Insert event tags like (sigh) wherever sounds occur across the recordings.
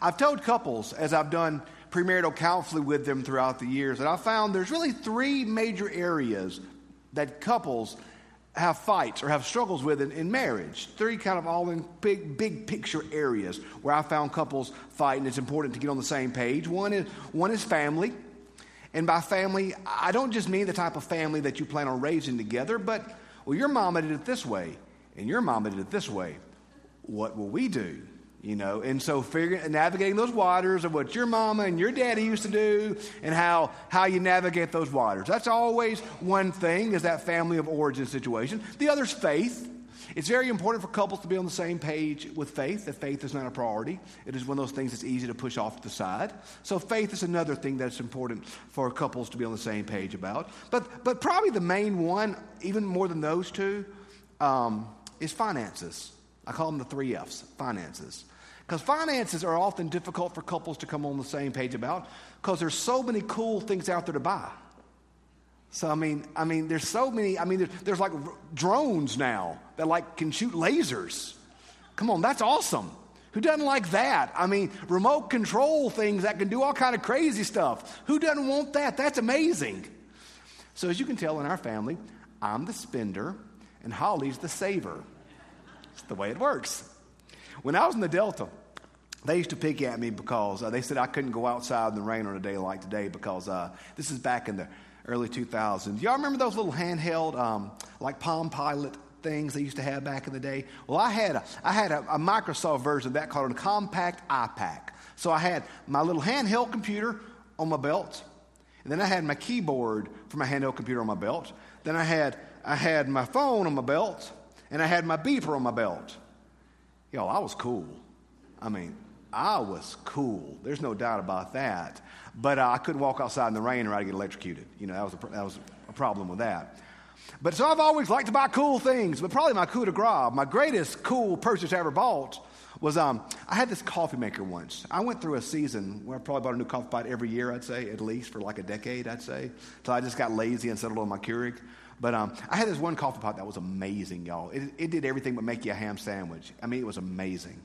I've told couples as I've done premarital counseling with them throughout the years, and I found there's really three major areas that couples have fights or have struggles with in, in, marriage. Three kind of all in big, big picture areas where I found couples fight, and it's important to get on the same page. One is, one is family. And by family, I don't just mean the type of family that you plan on raising together, but, well, your mama did it this way, and your mama did it this way. What will we do? You know and so figuring navigating those waters of what your mama and your daddy used to do and how how you navigate those waters. That's always one thing is that family of origin situation. The other's faith. It's very important for couples to be on the same page with faith that faith is not a priority. It is one of those things that's easy to push off to the side. So faith is another thing that's important for couples to be on the same page about. But but probably the main one even more than those two um, is finances I call them the three F's finances. Because finances are often difficult for couples to come on the same page about because there's so many cool things out there to buy. So I mean, I mean, there's so many. I mean, there's, there's like r- drones now that like can shoot lasers. Come on, that's awesome. Who doesn't like that? I mean, remote control things that can do all kind of crazy stuff. Who doesn't want that? That's amazing. So as you can tell in our family, I'm the spender and Holly's the saver. It's the way it works. When I was in the Delta, they used to pick at me because uh, they said I couldn't go outside in the rain on a day like today because uh, this is back in the early 2000s. Y'all remember those little handheld, um, like Palm Pilot things they used to have back in the day? Well, I had a, I had a, a Microsoft version of that called a Compaq iPAQ. So I had my little handheld computer on my belt, and then I had my keyboard for my handheld computer on my belt. Then I had, I had my phone on my belt, and I had my beeper on my belt. Yo, I was cool. I mean, I was cool. There's no doubt about that. But uh, I couldn't walk outside in the rain or I'd get electrocuted. You know, that was, a, that was a problem with that. But so I've always liked to buy cool things, but probably my coup de grace, my greatest cool purchase I ever bought was um, I had this coffee maker once. I went through a season where I probably bought a new coffee pot every year, I'd say, at least for like a decade, I'd say, until I just got lazy and settled on my Keurig. But um, I had this one coffee pot that was amazing, y'all. It, it did everything but make you a ham sandwich. I mean, it was amazing.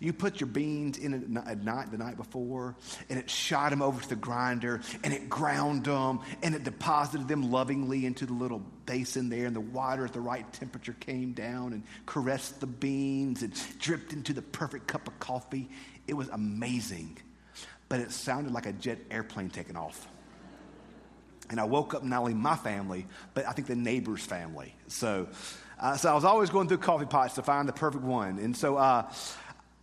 You put your beans in it at night, the night before, and it shot them over to the grinder, and it ground them, and it deposited them lovingly into the little basin there, and the water at the right temperature came down and caressed the beans and dripped into the perfect cup of coffee. It was amazing, but it sounded like a jet airplane taking off. And I woke up not only my family, but I think the neighbor's family. So, uh, so I was always going through coffee pots to find the perfect one. And so, uh,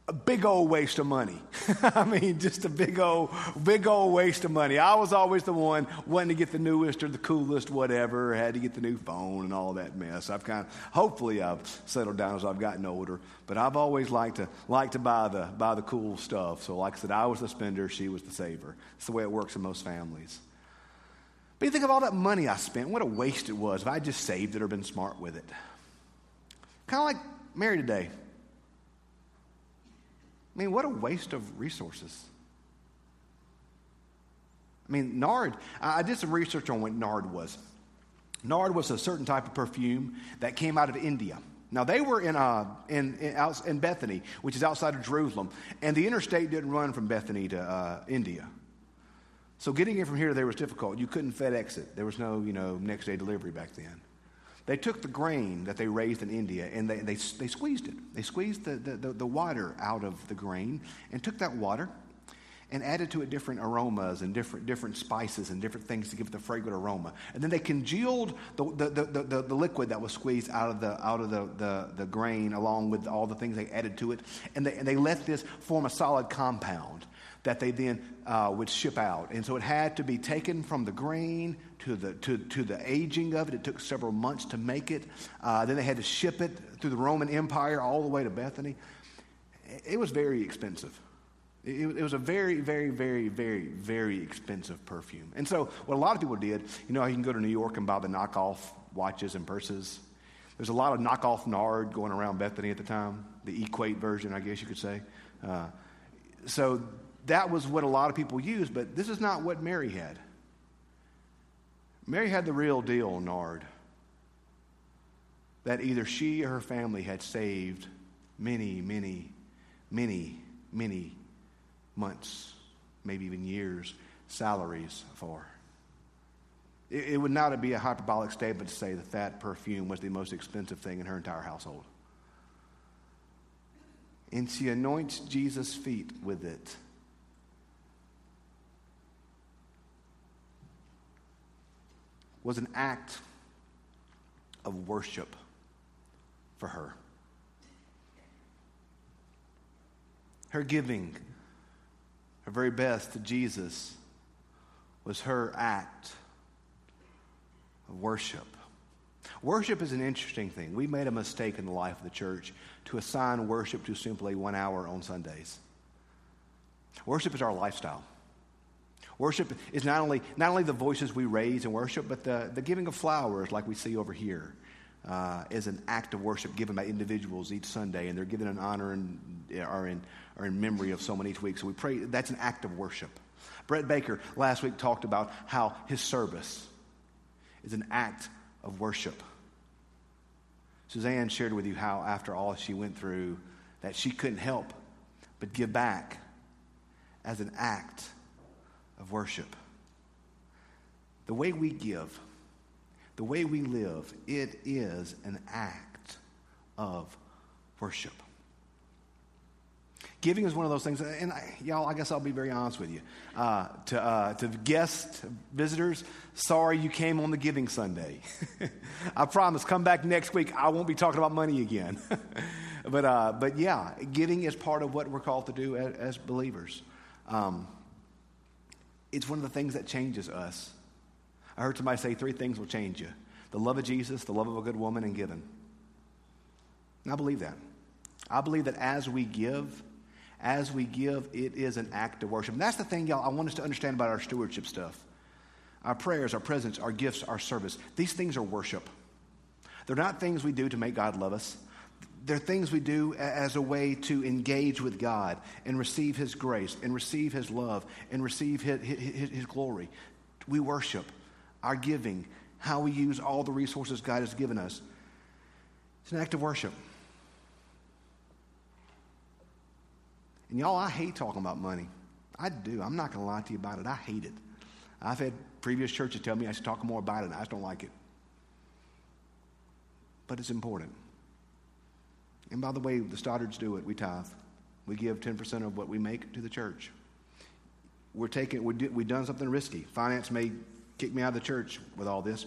a big old waste of money. (laughs) I mean, just a big old, big old waste of money. I was always the one wanting to get the newest or the coolest, whatever. Had to get the new phone and all that mess. I've kind of, hopefully, I've settled down as I've gotten older. But I've always liked to like to buy the buy the cool stuff. So, like I said, I was the spender, she was the saver. It's the way it works in most families. But you think of all that money I spent, what a waste it was if I just saved it or been smart with it. Kind of like Mary today. I mean, what a waste of resources. I mean, nard, I did some research on what nard was. Nard was a certain type of perfume that came out of India. Now, they were in, uh, in, in, in Bethany, which is outside of Jerusalem, and the interstate didn't run from Bethany to uh, India. So getting it from here to there was difficult. You couldn't FedEx it. There was no, you know, next day delivery back then. They took the grain that they raised in India and they, they, they squeezed it. They squeezed the, the, the water out of the grain and took that water and added to it different aromas and different, different spices and different things to give it the fragrant aroma. And then they congealed the, the, the, the, the liquid that was squeezed out of, the, out of the, the, the grain along with all the things they added to it. And they, and they let this form a solid compound that they then uh, would ship out. And so it had to be taken from the grain to the, to, to the aging of it. It took several months to make it. Uh, then they had to ship it through the Roman Empire all the way to Bethany. It was very expensive. It, it, was a very, very, very, very, very expensive perfume. And so, what a lot of people did, you know, you can go to New York and buy the knockoff watches and purses. There's a lot of knockoff nard going around Bethany at the time, the equate version, I guess you could say. Uh, so, that was what a lot of people used, but this is not what Mary had. Mary had the real deal, nard, that either she or her family had saved many, many, many, many months, maybe even years, salaries for. It, it would not be a hyperbolic statement to say that that perfume was the most expensive thing in her entire household. And she anoints Jesus' feet with it. Was an act of worship for her. Her giving, her very best to Jesus, was her act of worship. Worship is an interesting thing. We made a mistake in the life of the church to assign worship to simply one hour on Sundays. Worship is our lifestyle. Worship is not only, not only the voices we raise in worship, but the, the giving of flowers, like we see over here, uh, is an act of worship given by individuals each Sunday, and they're given in honor and are in, are in memory of someone each week. So we pray that's an act of worship. Brett Baker last week talked about how his service is an act of worship. Suzanne shared with you how, after all she went through, that she couldn't help but give back as an act of worship. The way we give, the way we live, it is an act of worship. Giving is one of those things, and I, y'all, I guess I'll be very honest with you. Uh, to, uh, to guests, visitors, sorry you came on the Giving Sunday. (laughs) I promise, come back next week. I won't be talking about money again. (laughs) but, uh, but yeah, giving is part of what we're called to do as, as believers. Um, it's one of the things that changes us. I heard somebody say three things will change you the love of Jesus, the love of a good woman, and giving. And I believe that. I believe that as we give, as we give, it is an act of worship. And that's the thing, y'all, I want us to understand about our stewardship stuff. Our prayers, our presence, our gifts, our service. These things are worship. They're not things we do to make God love us. They're things we do as a way to engage with God and receive His grace and receive His love and receive His, his, his glory. We worship our giving, how we use all the resources God has given us. It's an act of worship. And y'all, I hate talking about money. I do. I'm not going to lie to you about it. I hate it. I've had previous churches tell me I should talk more about it, I just don't like it. But it's important. And by the way, the Stoddards do it. We tithe. We give 10% of what we make to the church. We're taking, we we've done something risky. Finance may kick me out of the church with all this.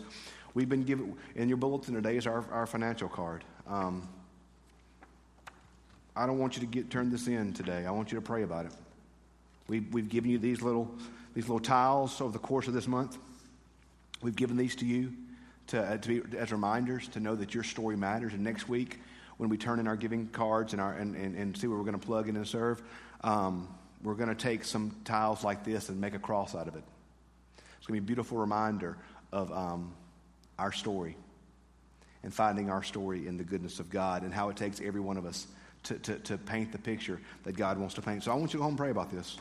We've been given, in your bulletin today is our, our financial card. Um, I don't want you to get turn this in today. I want you to pray about it. We, we've given you these little, these little tiles over the course of this month. We've given these to you to, uh, to be, as reminders to know that your story matters. And next week, when we turn in our giving cards and, our, and, and, and see where we're going to plug in and serve, um, we're going to take some tiles like this and make a cross out of it. It's going to be a beautiful reminder of um, our story and finding our story in the goodness of God and how it takes every one of us to, to, to paint the picture that God wants to paint. So I want you to go home and pray about this.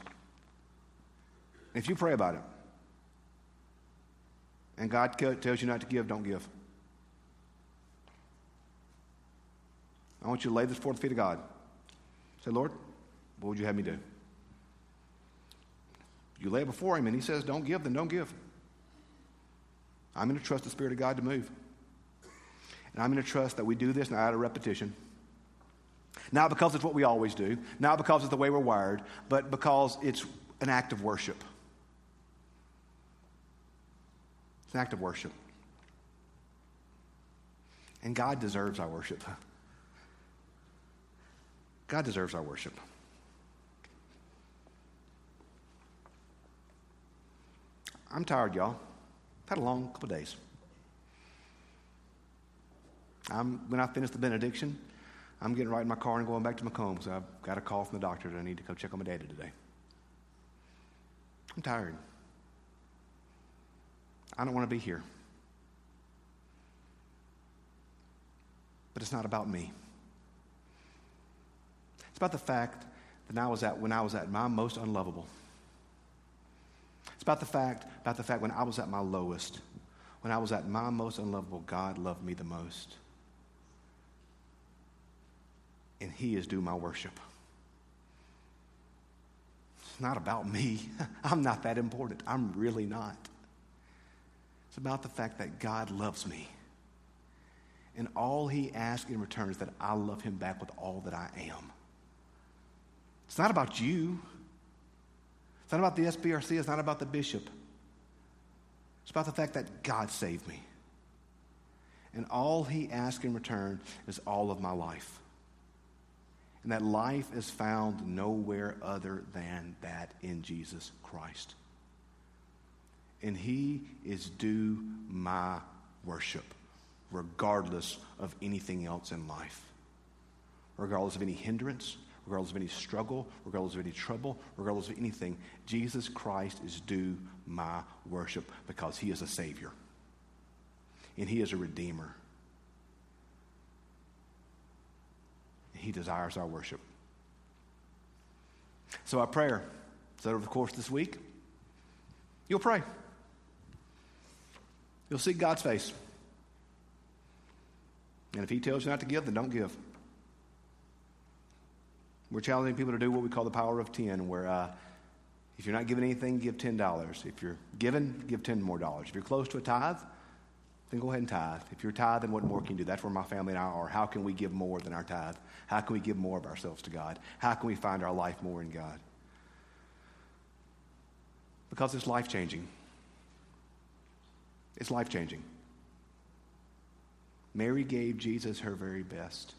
If you pray about it, and God tells you not to give, don't give. I want you to lay this before the feet of God. Say, Lord, what would you have me do? You lay it before Him and He says, don't give, then don't give. I'm going to trust the Spirit of God to move. And I'm going to trust that we do this not out of repetition, not because it's what we always do, not because it's the way we're wired, but because it's an act of worship. It's an act of worship. And God deserves our worship. God deserves our worship. I'm tired, y'all. I've had a long couple days. I'm, when I finish the benediction, I'm getting right in my car and going back to Macomb because I've got a call from the doctor that I need to go check on my daddy today. I'm tired. I don't want to be here. But it's not about me. It's about the fact that I was at when I was at my most unlovable. It's about the fact, about the fact when I was at my lowest, when I was at my most unlovable, God loved me the most. and He is due my worship. It's not about me. (laughs) I'm not that important. I'm really not. It's about the fact that God loves me. And all he asks in return is that I love him back with all that I am. It's not about you. It's not about the SBRC. It's not about the bishop. It's about the fact that God saved me. And all he asks in return is all of my life. And that life is found nowhere other than that in Jesus Christ. And he is due my worship, regardless of anything else in life, regardless of any hindrance, regardless of any struggle, regardless of any trouble, regardless of anything. Jesus Christ is due my worship because he is a Savior and he is a Redeemer. He desires our worship. So, our prayer is that over the course this week, you'll pray. You'll seek God's face. And if He tells you not to give, then don't give. We're challenging people to do what we call the power of 10, where uh, if you're not giving anything, give $10. If you're giving, give 10 more dollars. If you're close to a tithe, then go ahead and tithe. If you're tithe, then what more can you do? That's where my family and I are. How can we give more than our tithe? How can we give more of ourselves to God? How can we find our life more in God? Because it's life changing. It's life changing. Mary gave Jesus her very best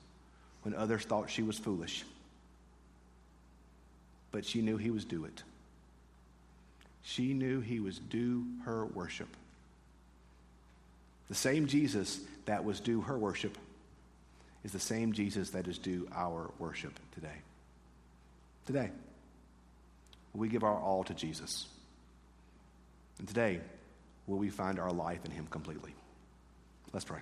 when others thought she was foolish but she knew he was due it. She knew he was due her worship. The same Jesus that was due her worship is the same Jesus that is due our worship today. Today, we give our all to Jesus. And today, will we find our life in him completely? Let's pray.